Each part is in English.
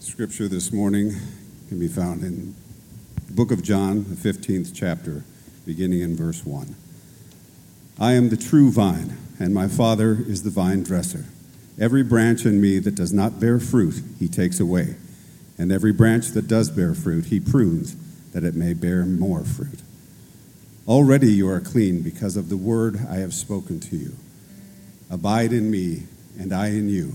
Scripture this morning can be found in the book of John, the 15th chapter, beginning in verse 1. I am the true vine, and my Father is the vine dresser. Every branch in me that does not bear fruit, he takes away, and every branch that does bear fruit, he prunes, that it may bear more fruit. Already you are clean because of the word I have spoken to you. Abide in me, and I in you.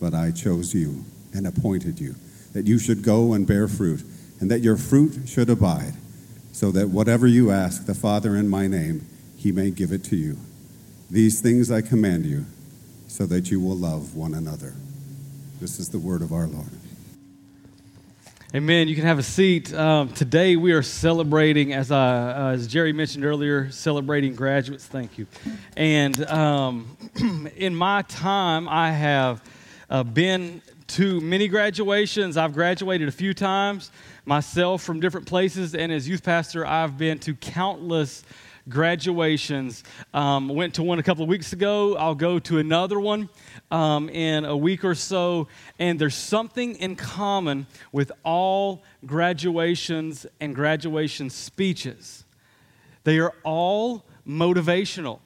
but I chose you and appointed you, that you should go and bear fruit, and that your fruit should abide, so that whatever you ask the Father in my name, he may give it to you. These things I command you, so that you will love one another. This is the word of our Lord. Amen. You can have a seat. Um, today we are celebrating, as I, uh, as Jerry mentioned earlier, celebrating graduates. Thank you. And um, in my time, I have uh, been to many graduations. I've graduated a few times myself from different places, and as youth pastor, I've been to countless graduations. Um, went to one a couple of weeks ago. I'll go to another one um, in a week or so. And there's something in common with all graduations and graduation speeches. They are all motivational.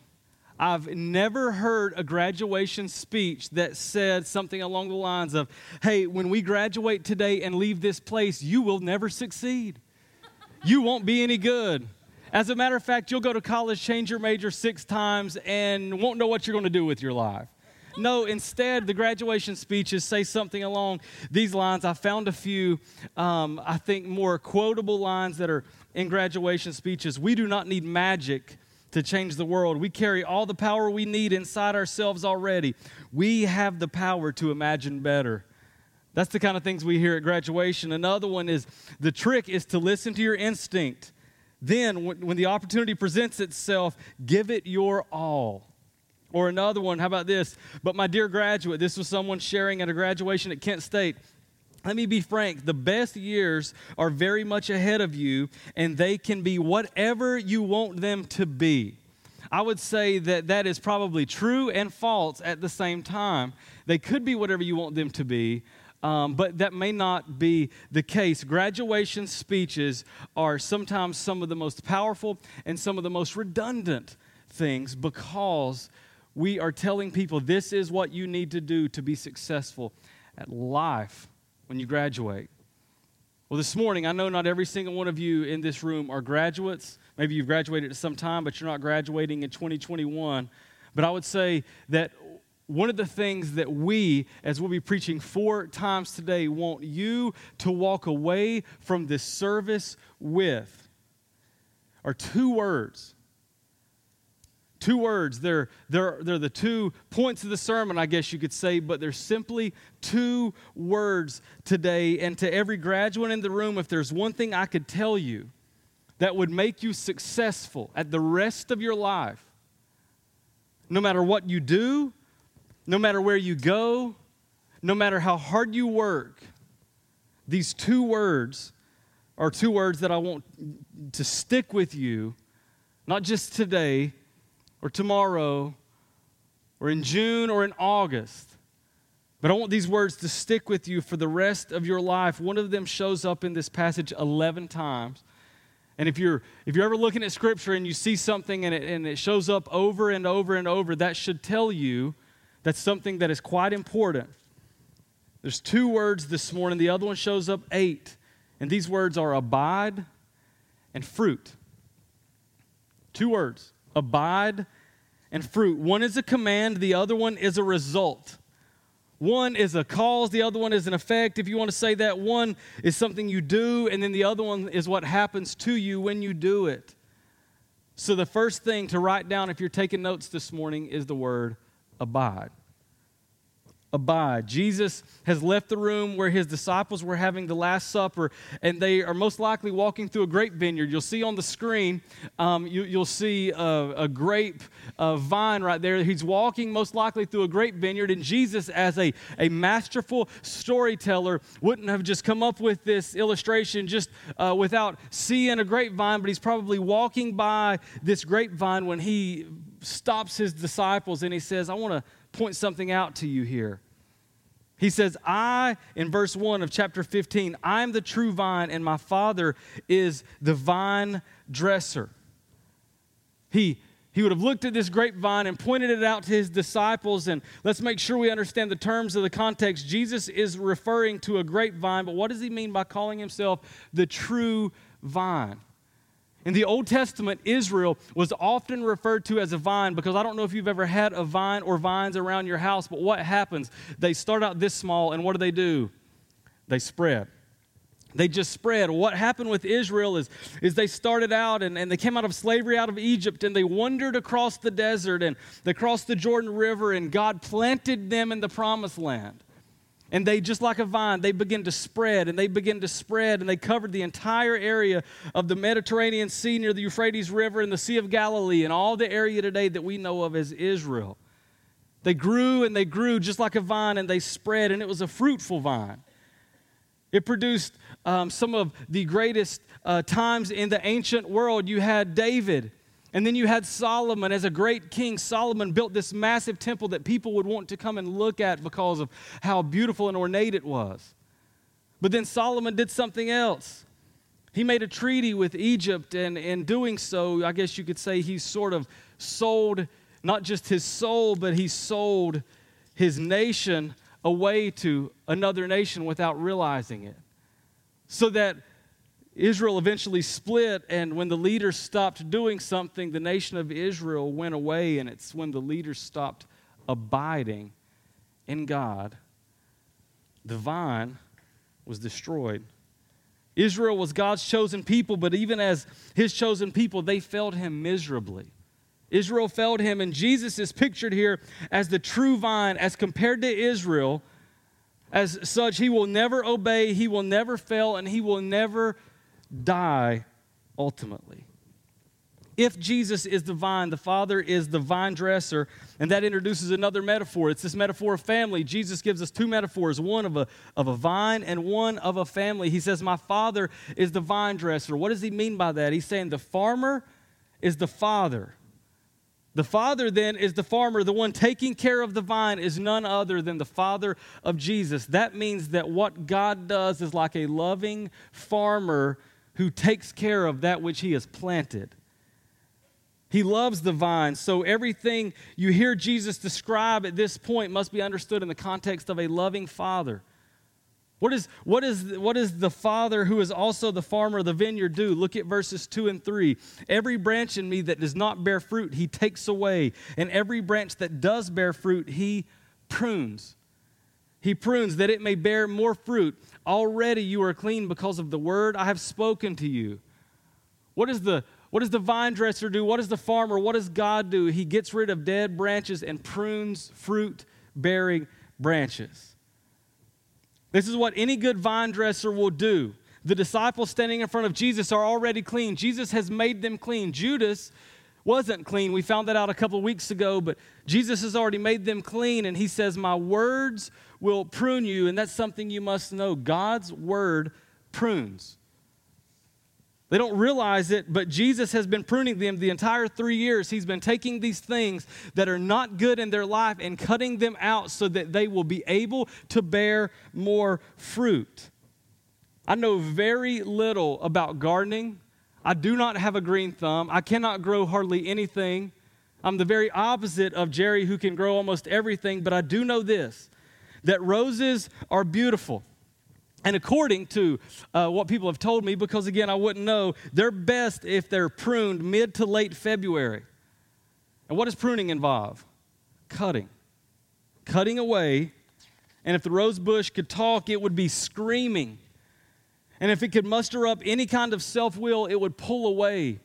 I've never heard a graduation speech that said something along the lines of, Hey, when we graduate today and leave this place, you will never succeed. You won't be any good. As a matter of fact, you'll go to college, change your major six times, and won't know what you're going to do with your life. No, instead, the graduation speeches say something along these lines. I found a few, um, I think, more quotable lines that are in graduation speeches. We do not need magic to change the world. We carry all the power we need inside ourselves already. We have the power to imagine better. That's the kind of things we hear at graduation. Another one is the trick is to listen to your instinct. Then, when, the opportunity presents itself, give it your all. Or another one, how about this? But my dear graduate, this was someone sharing at a graduation at Kent State. Let me be frank, the best years are very much ahead of you, and they can be whatever you want them to be. I would say that that is probably true and false at the same time. They could be whatever you want them to be, um, but that may not be the case. Graduation speeches are sometimes some of the most powerful and some of the most redundant things because we are telling people this is what you need to do to be successful at life when you graduate. Well, this morning, I know not every single one of you in this room are graduates. Maybe you've graduated at some time, but you're not graduating in 2021. But I would say that one of the things that we, as we'll be preaching four times today, want you to walk away from this service with are two words Two words. They're, they're, they're the two points of the sermon, I guess you could say, but they're simply two words today. And to every graduate in the room, if there's one thing I could tell you that would make you successful at the rest of your life, no matter what you do, no matter where you go, no matter how hard you work, these two words are two words that I want to stick with you, not just today or tomorrow or in June or in August, but I want these words to stick with you for the rest of your life. One of them shows up in this passage 11 times. And if you're, if you're ever looking at scripture and you see something and it, and it shows up over and over and over, that should tell you that's something that is quite important. There's two words this morning, the other one shows up eight. And these words are abide and fruit. Two words abide and fruit. One is a command, the other one is a result. One is a cause, the other one is an effect. If you want to say that, one is something you do, and then the other one is what happens to you when you do it. So, the first thing to write down if you're taking notes this morning is the word abide abide. Jesus has left the room where his disciples were having the Last Supper, and they are most likely walking through a grape vineyard. You'll see on the screen, um, you, will see a, a grape a vine right there. He's walking most likely through a grape vineyard, and Jesus, as a, a masterful storyteller, wouldn't have just come up with this illustration just uh, without seeing a grapevine, but he's probably walking by this grapevine when he stops his disciples and he says, I want to point something out to you here. He says, I, in verse 1 of chapter 15, I'm the true vine, and my Father is the vine dresser. He, he would have looked at this grapevine and pointed it out to his disciples. And let's make sure we understand the terms of the context. Jesus is referring to a grapevine, but what does he mean by calling himself the true vine? In the Old Testament, Israel was often referred to as a vine because I don't know if you've ever had a vine or vines around your house, but what happens? They start out this small, and what do they do? They spread. They just spread. What happened with Israel is, is they started out and, and they came out of slavery out of Egypt and they wandered across the desert and they crossed the Jordan River and God planted them in the promised land. And they, just like a vine, they begin to spread and they begin to spread and they covered the entire area of the Mediterranean Sea near the Euphrates River and the Sea of Galilee and all the area today that we know of as Israel. They grew and they grew just like a vine and they spread, and it was a fruitful vine. It produced um, some of the greatest uh, times in the ancient world. You had David and then you had Solomon as a great king. Solomon built this massive temple that people would want to come and look at because of how beautiful and ornate it was. But then Solomon did something else. He made a treaty with Egypt, and in doing so, I guess you could say he sort of sold not just his soul, but he sold his nation away to another nation without realizing it. So that Israel eventually split, and when the leaders stopped doing something, the nation of Israel went away, and it's when the leaders stopped abiding in God, the vine was destroyed. Israel was God's chosen people, but even as his chosen people, they failed him miserably. Israel failed him, and Jesus is pictured here as the true vine as compared to Israel. As such, he will never obey, he will never fail, and he will never die ultimately. If Jesus is the vine, the Father is the vine dresser, and that introduces another metaphor. It's this metaphor of family. Jesus gives us two metaphors one of a, of a vine and one of a family. He says, My Father is the vine dresser. What does he mean by that? He's saying the farmer is the Father. The Father then is the farmer. The one taking care of the vine is none other than the Father of Jesus. That means that what God does is like a loving farmer who takes care of that which he has planted. He loves the vine. So everything you hear Jesus describe at this point must be understood in the context of a loving father. What is, what, is, what is the father who is also the farmer of the vineyard do? Look at verses 2 and 3. Every branch in me that does not bear fruit, he takes away. And every branch that does bear fruit, he prunes. He prunes that it may bear more fruit. Already you are clean because of the word I have spoken to you. What is the what does the vine dresser do? What does the farmer? What does God do? He gets rid of dead branches and prunes fruit bearing branches. This is what any good vine dresser will do. The disciples standing in front of Jesus are already clean. Jesus has made them clean. Judas wasn't clean. We found that out a couple weeks ago, but Jesus has already made them clean, and he says, My words will prune you, and that's something you must know. God's word prunes. They don't realize it, but Jesus has been pruning them the entire three years. He's been taking these things that are not good in their life and cutting them out so that they will be able to bear more fruit. I know very little about gardening. I do not have a green thumb. I cannot grow hardly anything. I'm the very opposite of Jerry, who can grow almost everything, but I do know this that roses are beautiful. And according to uh, what people have told me, because again, I wouldn't know, they're best if they're pruned mid to late February. And what does pruning involve? Cutting. Cutting away. And if the rose bush could talk, it would be screaming. And if it could muster up any kind of self will, it would pull away.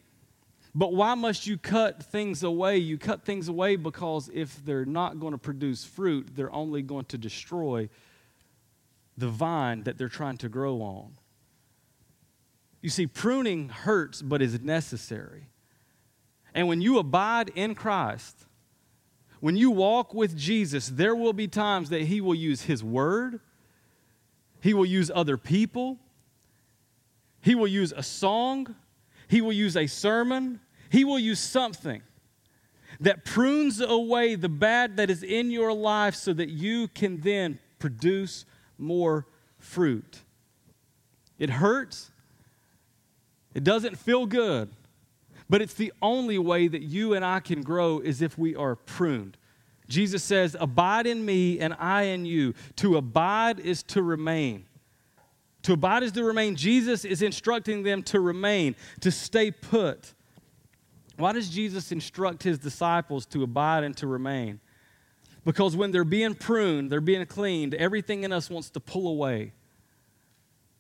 But why must you cut things away? You cut things away because if they're not going to produce fruit, they're only going to destroy the vine that they're trying to grow on. You see, pruning hurts but is necessary. And when you abide in Christ, when you walk with Jesus, there will be times that He will use His word, He will use other people, He will use a song, He will use a sermon, He will use something that prunes away the bad that is in your life so that you can then produce more fruit. It hurts, it doesn't feel good, but it's the only way that you and I can grow is if we are pruned. Jesus says, Abide in me and I in you. To abide is to remain. To abide is to remain. Jesus is instructing them to remain, to stay put. Why does Jesus instruct his disciples to abide and to remain? Because when they're being pruned, they're being cleaned, everything in us wants to pull away.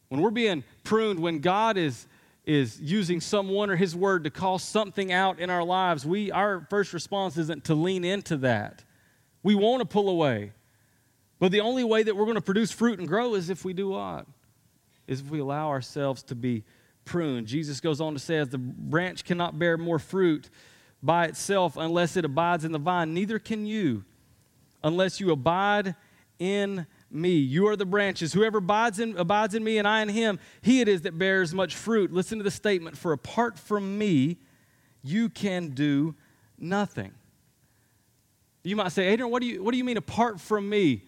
When we're being pruned, when God is, is using someone or his word to call something out in our lives, we, our first response isn't to lean into that. We want to pull away. But the only way that we're going to produce fruit and grow is if we do what? Is if we allow ourselves to be pruned. Jesus goes on to say, as the branch cannot bear more fruit by itself unless it abides in the vine, neither can you unless you abide in me. You are the branches. Whoever abides in, abides in me and I in him, he it is that bears much fruit. Listen to the statement For apart from me, you can do nothing. You might say, Adrian, what do you, what do you mean apart from me?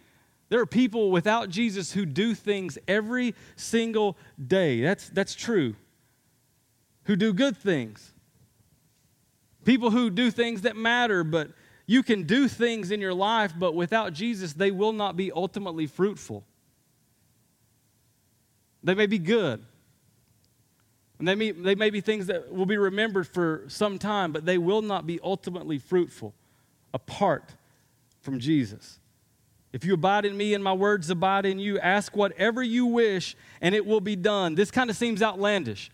There are people without Jesus who do things every single day. That's, that's true. Who do good things. People who do things that matter, but you can do things in your life, but without Jesus, they will not be ultimately fruitful. They may be good. And they may, they may be things that will be remembered for some time, but they will not be ultimately fruitful apart from Jesus. If you abide in me and my words abide in you, ask whatever you wish and it will be done. This kind of seems outlandish.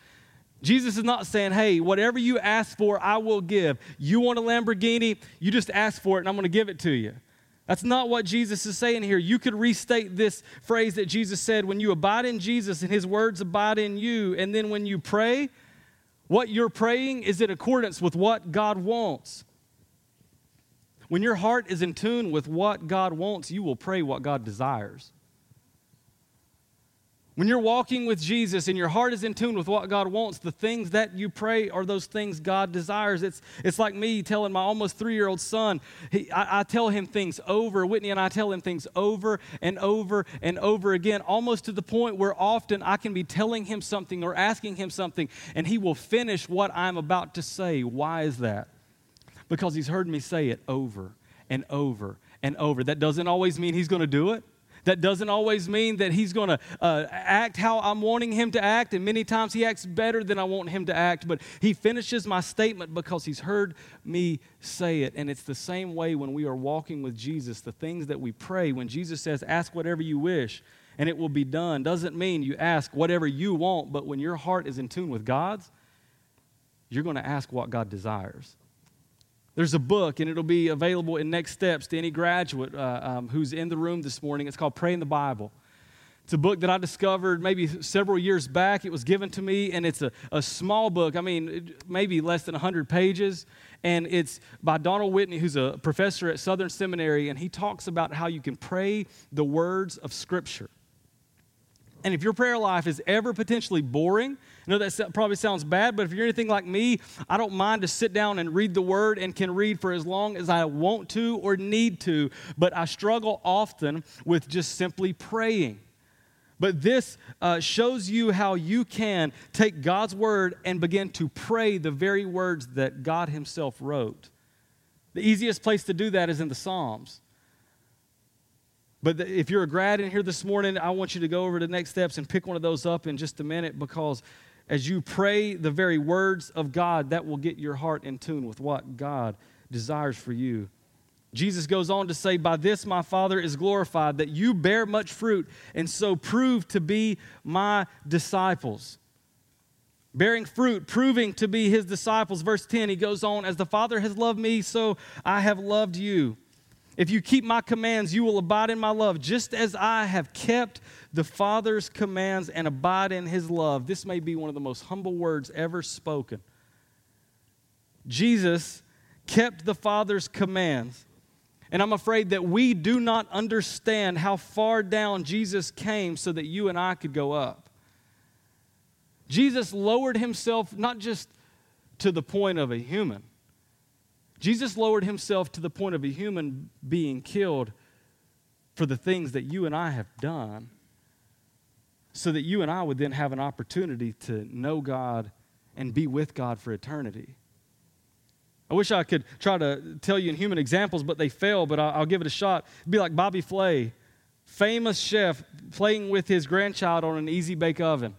Jesus is not saying, hey, whatever you ask for, I will give. You want a Lamborghini, you just ask for it and I'm going to give it to you. That's not what Jesus is saying here. You could restate this phrase that Jesus said when you abide in Jesus and his words abide in you, and then when you pray, what you're praying is in accordance with what God wants. When your heart is in tune with what God wants, you will pray what God desires. When you're walking with Jesus and your heart is in tune with what God wants, the things that you pray are those things God desires. It's, it's like me telling my almost three year old son, he, I, I tell him things over, Whitney and I tell him things over and over and over again, almost to the point where often I can be telling him something or asking him something, and he will finish what I'm about to say. Why is that? Because he's heard me say it over and over and over. That doesn't always mean he's going to do it. That doesn't always mean that he's going to uh, act how I'm wanting him to act, and many times he acts better than I want him to act, but he finishes my statement because he's heard me say it. And it's the same way when we are walking with Jesus. The things that we pray, when Jesus says, Ask whatever you wish, and it will be done, doesn't mean you ask whatever you want, but when your heart is in tune with God's, you're going to ask what God desires. There's a book, and it'll be available in Next Steps to any graduate uh, um, who's in the room this morning. It's called Praying the Bible. It's a book that I discovered maybe several years back. It was given to me, and it's a, a small book. I mean, maybe less than 100 pages. And it's by Donald Whitney, who's a professor at Southern Seminary, and he talks about how you can pray the words of Scripture. And if your prayer life is ever potentially boring, I know that probably sounds bad, but if you're anything like me, I don't mind to sit down and read the word and can read for as long as I want to or need to, but I struggle often with just simply praying. But this uh, shows you how you can take God's word and begin to pray the very words that God Himself wrote. The easiest place to do that is in the Psalms. But if you're a grad in here this morning, I want you to go over to the next steps and pick one of those up in just a minute because as you pray the very words of God, that will get your heart in tune with what God desires for you. Jesus goes on to say, By this my Father is glorified, that you bear much fruit, and so prove to be my disciples. Bearing fruit, proving to be his disciples. Verse 10, he goes on, As the Father has loved me, so I have loved you. If you keep my commands, you will abide in my love, just as I have kept the Father's commands and abide in his love. This may be one of the most humble words ever spoken. Jesus kept the Father's commands. And I'm afraid that we do not understand how far down Jesus came so that you and I could go up. Jesus lowered himself not just to the point of a human, Jesus lowered himself to the point of a human being killed for the things that you and I have done so that you and I would then have an opportunity to know God and be with God for eternity. I wish I could try to tell you in human examples, but they fail, but I'll, give it a shot. It'd be like Bobby Flay, famous chef, playing with his grandchild on an easy bake oven.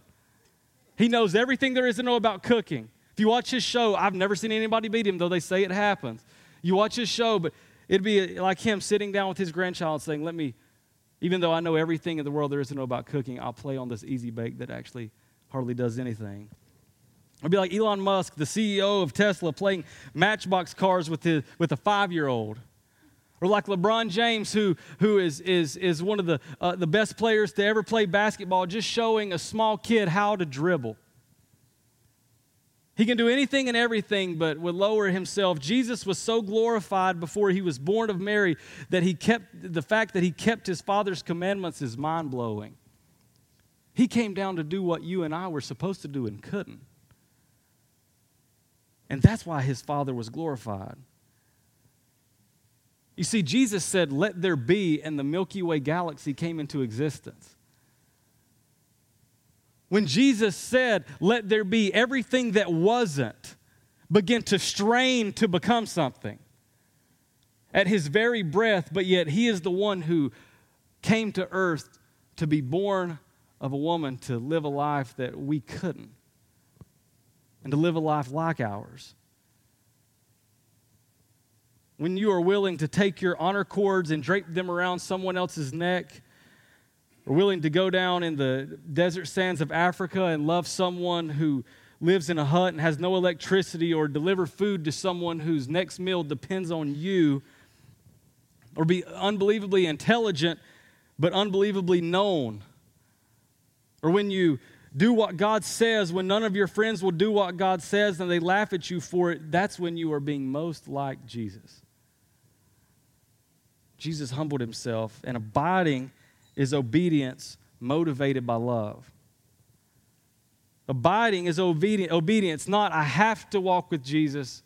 He knows everything there is to know about cooking. If you watch his show, I've never seen anybody beat him, though they say it happens. You watch his show, but it'd be like him sitting down with his grandchild saying, Let me, even though I know everything in the world there is to know about cooking, I'll play on this easy bake that actually hardly does anything. It'd be like Elon Musk, the CEO of Tesla, playing matchbox cars with, his, with a five year old. Or like LeBron James, who, who is, is, is one of the, uh, the best players to ever play basketball, just showing a small kid how to dribble. He can do anything and everything, but would lower himself. Jesus was so glorified before he was born of Mary that he kept the fact that he kept his father's commandments is mind blowing. He came down to do what you and I were supposed to do and couldn't. And that's why his Father was glorified. You see, Jesus said, Let there be, and the Milky Way galaxy came into existence. When Jesus said, Let there be, everything that wasn't began to strain to become something at his very breath, but yet he is the one who came to earth to be born of a woman to live a life that we couldn't and to live a life like ours. When you are willing to take your honor cords and drape them around someone else's neck, or willing to go down in the desert sands of Africa and love someone who lives in a hut and has no electricity, or deliver food to someone whose next meal depends on you, or be unbelievably intelligent but unbelievably known, or when you do what God says when none of your friends will do what God says and they laugh at you for it, that's when you are being most like Jesus. Jesus humbled himself, and abiding is obedience motivated by love. Abiding is obedience, not I have to walk with Jesus,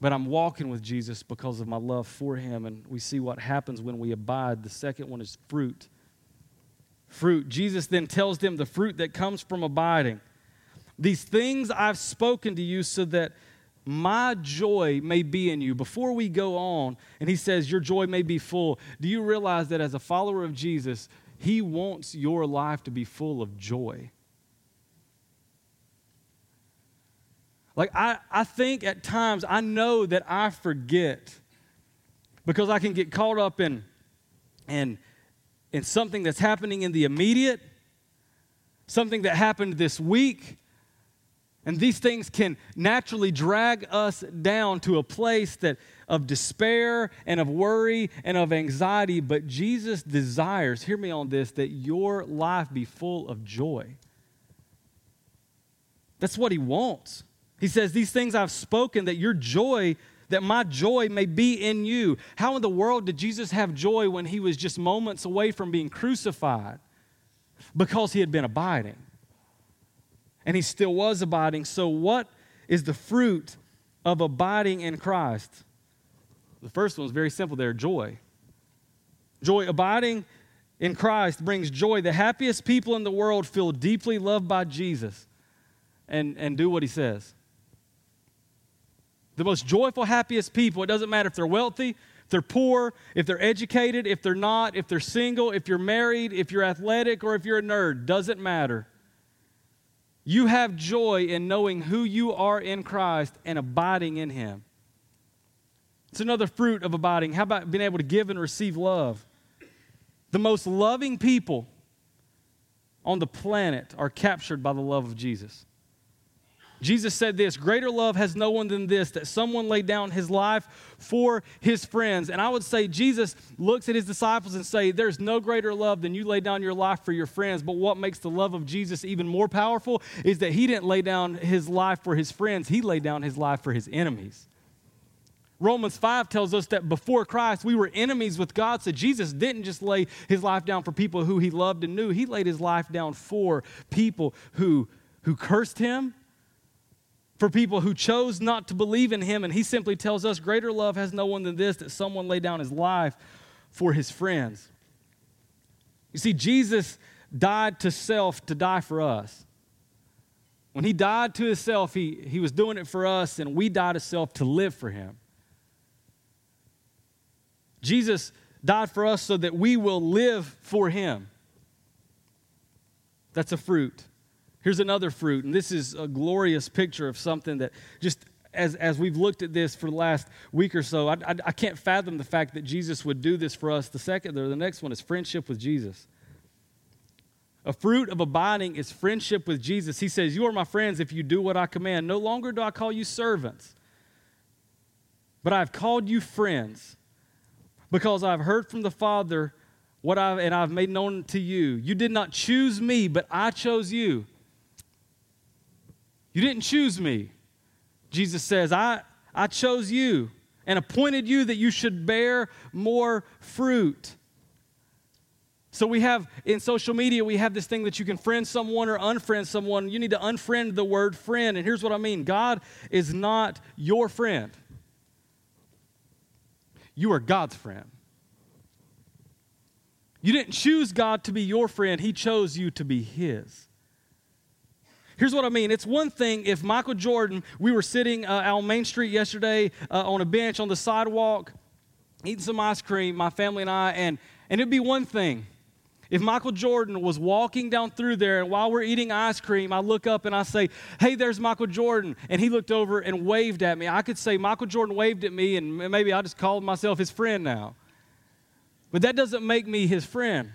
but I'm walking with Jesus because of my love for him. And we see what happens when we abide. The second one is fruit fruit. Jesus then tells them the fruit that comes from abiding. These things I've spoken to you so that my joy may be in you. Before we go on, and he says, Your joy may be full, do you realize that as a follower of Jesus, he wants your life to be full of joy? Like, I, I think at times, I know that I forget because I can get caught up in, in in something that's happening in the immediate, something that happened this week. And these things can naturally drag us down to a place that of despair and of worry and of anxiety, but Jesus desires, hear me on this, that your life be full of joy. That's what he wants. He says, These things I've spoken, that your joy, that my joy may be in you. How in the world did Jesus have joy when he was just moments away from being crucified? Because he had been abiding. And he still was abiding. So, what is the fruit of abiding in Christ? The first one is very simple there joy. Joy, abiding in Christ brings joy. The happiest people in the world feel deeply loved by Jesus and, and do what he says. The most joyful, happiest people, it doesn't matter if they're wealthy, if they're poor, if they're educated, if they're not, if they're single, if you're married, if you're athletic, or if you're a nerd, doesn't matter. You have joy in knowing who you are in Christ and abiding in Him. It's another fruit of abiding. How about being able to give and receive love? The most loving people on the planet are captured by the love of Jesus. Jesus said this Greater love has no one than this, that someone laid down his life for his friends. And I would say Jesus looks at his disciples and say, There's no greater love than you lay down your life for your friends. But what makes the love of Jesus even more powerful is that he didn't lay down his life for his friends, he laid down his life for his enemies. Romans 5 tells us that before Christ, we were enemies with God. So Jesus didn't just lay his life down for people who he loved and knew, he laid his life down for people who, who cursed him for people who chose not to believe in him. And he simply tells us greater love has no one than this that someone lay down his life for his friends. You see, Jesus died to self to die for us. When he died to himself, he, he was doing it for us, and we died to self to live for him. Jesus died for us so that we will live for him. That's a fruit. Here's another fruit, and this is a glorious picture of something that just as, as we've looked at this for the last week or so, I, I, I can't fathom the fact that Jesus would do this for us. The second or the next one is friendship with Jesus. A fruit of abiding is friendship with Jesus. He says, You are my friends if you do what I command. No longer do I call you servants, but I've called you friends because I've heard from the Father what I've, and I've made known to you. You did not choose me, but I chose you you didn't choose me. Jesus says, I, I chose you and appointed you that you should bear more fruit. So we have in social media, we have this thing that you can friend someone or unfriend someone. You need to unfriend the word friend. And here's what I mean God is not your friend, you are God's friend. You didn't choose God to be your friend, He chose you to be His. Here's what I mean. It's one thing if Michael Jordan, we were sitting uh, on Main Street yesterday uh, on a bench on the sidewalk, eating some ice cream, my family and I, and, and it'd be one thing. If Michael Jordan was walking down through there, and while we're eating ice cream, I look up and I say, Hey, there's Michael Jordan. And he looked over and waved at me. I could say, Michael Jordan waved at me, and maybe I just called myself his friend now. But that doesn't make me his friend.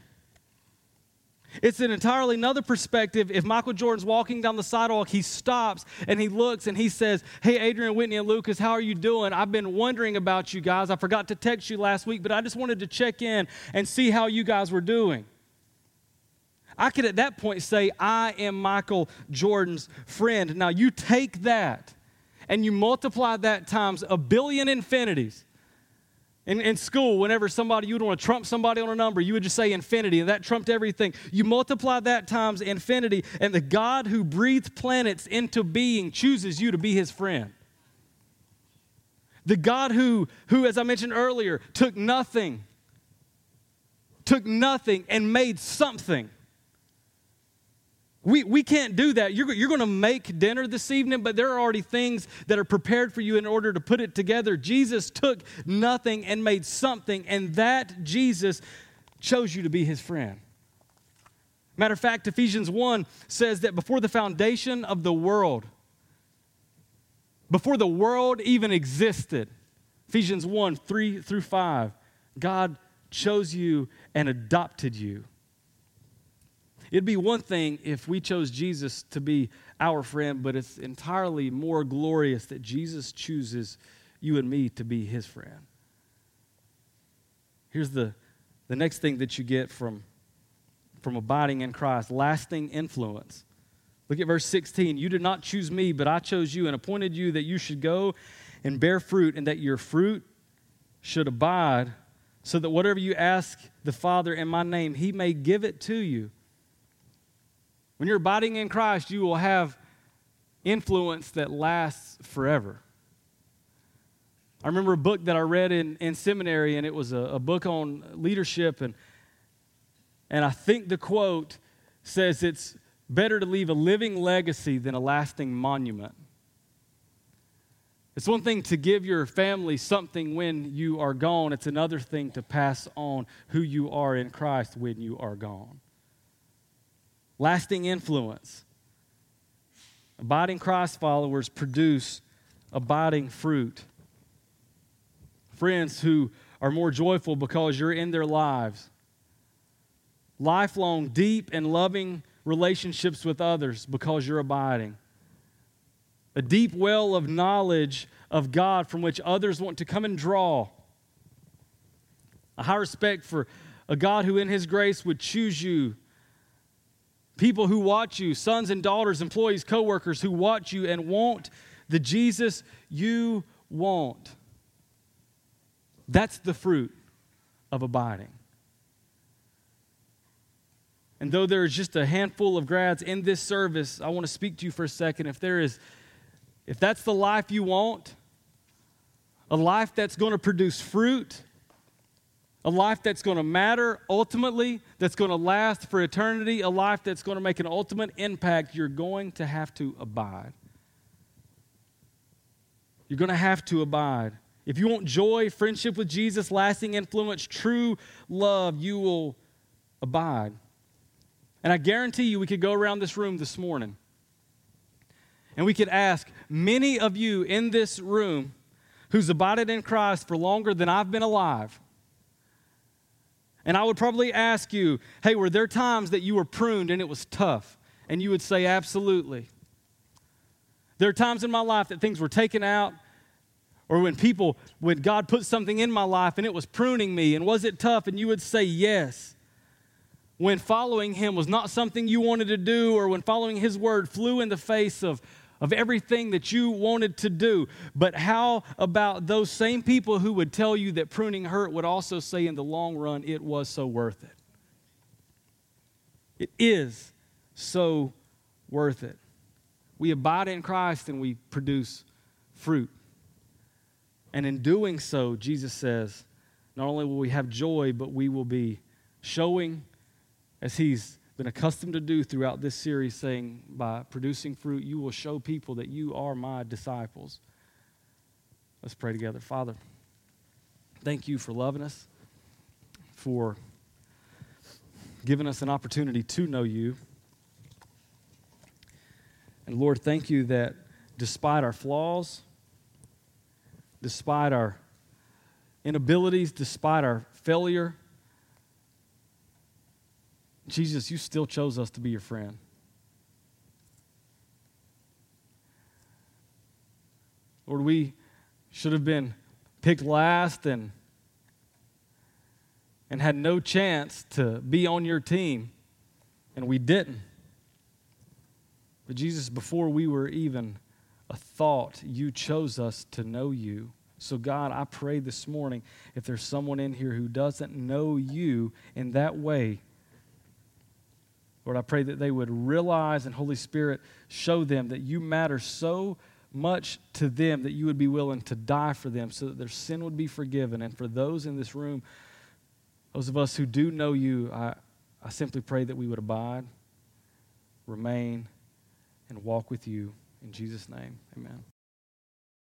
It's an entirely another perspective. If Michael Jordan's walking down the sidewalk, he stops and he looks and he says, Hey, Adrian, Whitney, and Lucas, how are you doing? I've been wondering about you guys. I forgot to text you last week, but I just wanted to check in and see how you guys were doing. I could at that point say, I am Michael Jordan's friend. Now you take that and you multiply that times a billion infinities in, in school, whenever somebody, you would want to trump somebody on a number, you would just say infinity, and that trumped everything. You multiply that times infinity, and the God who breathed planets into being chooses you to be his friend. The God who, who, as I mentioned earlier, took nothing, took nothing and made something we, we can't do that. You're, you're going to make dinner this evening, but there are already things that are prepared for you in order to put it together. Jesus took nothing and made something, and that Jesus chose you to be his friend. Matter of fact, Ephesians 1 says that before the foundation of the world, before the world even existed, Ephesians 1 3 through 5, God chose you and adopted you It'd be one thing if we chose Jesus to be our friend, but it's entirely more glorious that Jesus chooses you and me to be his friend. Here's the, the next thing that you get from, from abiding in Christ lasting influence. Look at verse 16. You did not choose me, but I chose you and appointed you that you should go and bear fruit, and that your fruit should abide, so that whatever you ask the Father in my name, he may give it to you. When you're abiding in Christ, you will have influence that lasts forever. I remember a book that I read in, in seminary, and it was a, a book on leadership. And, and I think the quote says it's better to leave a living legacy than a lasting monument. It's one thing to give your family something when you are gone, it's another thing to pass on who you are in Christ when you are gone. Lasting influence. Abiding Christ followers produce abiding fruit. Friends who are more joyful because you're in their lives. Lifelong, deep, and loving relationships with others because you're abiding. A deep well of knowledge of God from which others want to come and draw. A high respect for a God who, in His grace, would choose you. People who watch you, sons and daughters, employees, co workers who watch you and want the Jesus you want. That's the fruit of abiding. And though there is just a handful of grads in this service, I want to speak to you for a second. If there is, if that's the life you want, a life that's going to produce fruit, a life that's going to matter ultimately, that's going to last for eternity, a life that's going to make an ultimate impact, you're going to have to abide. You're going to have to abide. If you want joy, friendship with Jesus, lasting influence, true love, you will abide. And I guarantee you, we could go around this room this morning and we could ask many of you in this room who's abided in Christ for longer than I've been alive. And I would probably ask you, hey, were there times that you were pruned and it was tough? And you would say, absolutely. There are times in my life that things were taken out, or when people, when God put something in my life and it was pruning me, and was it tough? And you would say, yes when following him was not something you wanted to do, or when following his word flew in the face of, of everything that you wanted to do. But how about those same people who would tell you that pruning hurt would also say in the long run it was so worth it? It is so worth it. We abide in Christ and we produce fruit. And in doing so, Jesus says, not only will we have joy, but we will be showing as he's been accustomed to do throughout this series, saying, by producing fruit, you will show people that you are my disciples. Let's pray together. Father, thank you for loving us, for giving us an opportunity to know you. And Lord, thank you that despite our flaws, despite our inabilities, despite our failure, Jesus, you still chose us to be your friend. Lord, we should have been picked last and, and had no chance to be on your team, and we didn't. But Jesus, before we were even a thought, you chose us to know you. So, God, I pray this morning if there's someone in here who doesn't know you in that way, Lord, I pray that they would realize and Holy Spirit show them that you matter so much to them that you would be willing to die for them so that their sin would be forgiven. And for those in this room, those of us who do know you, I, I simply pray that we would abide, remain, and walk with you. In Jesus' name, amen.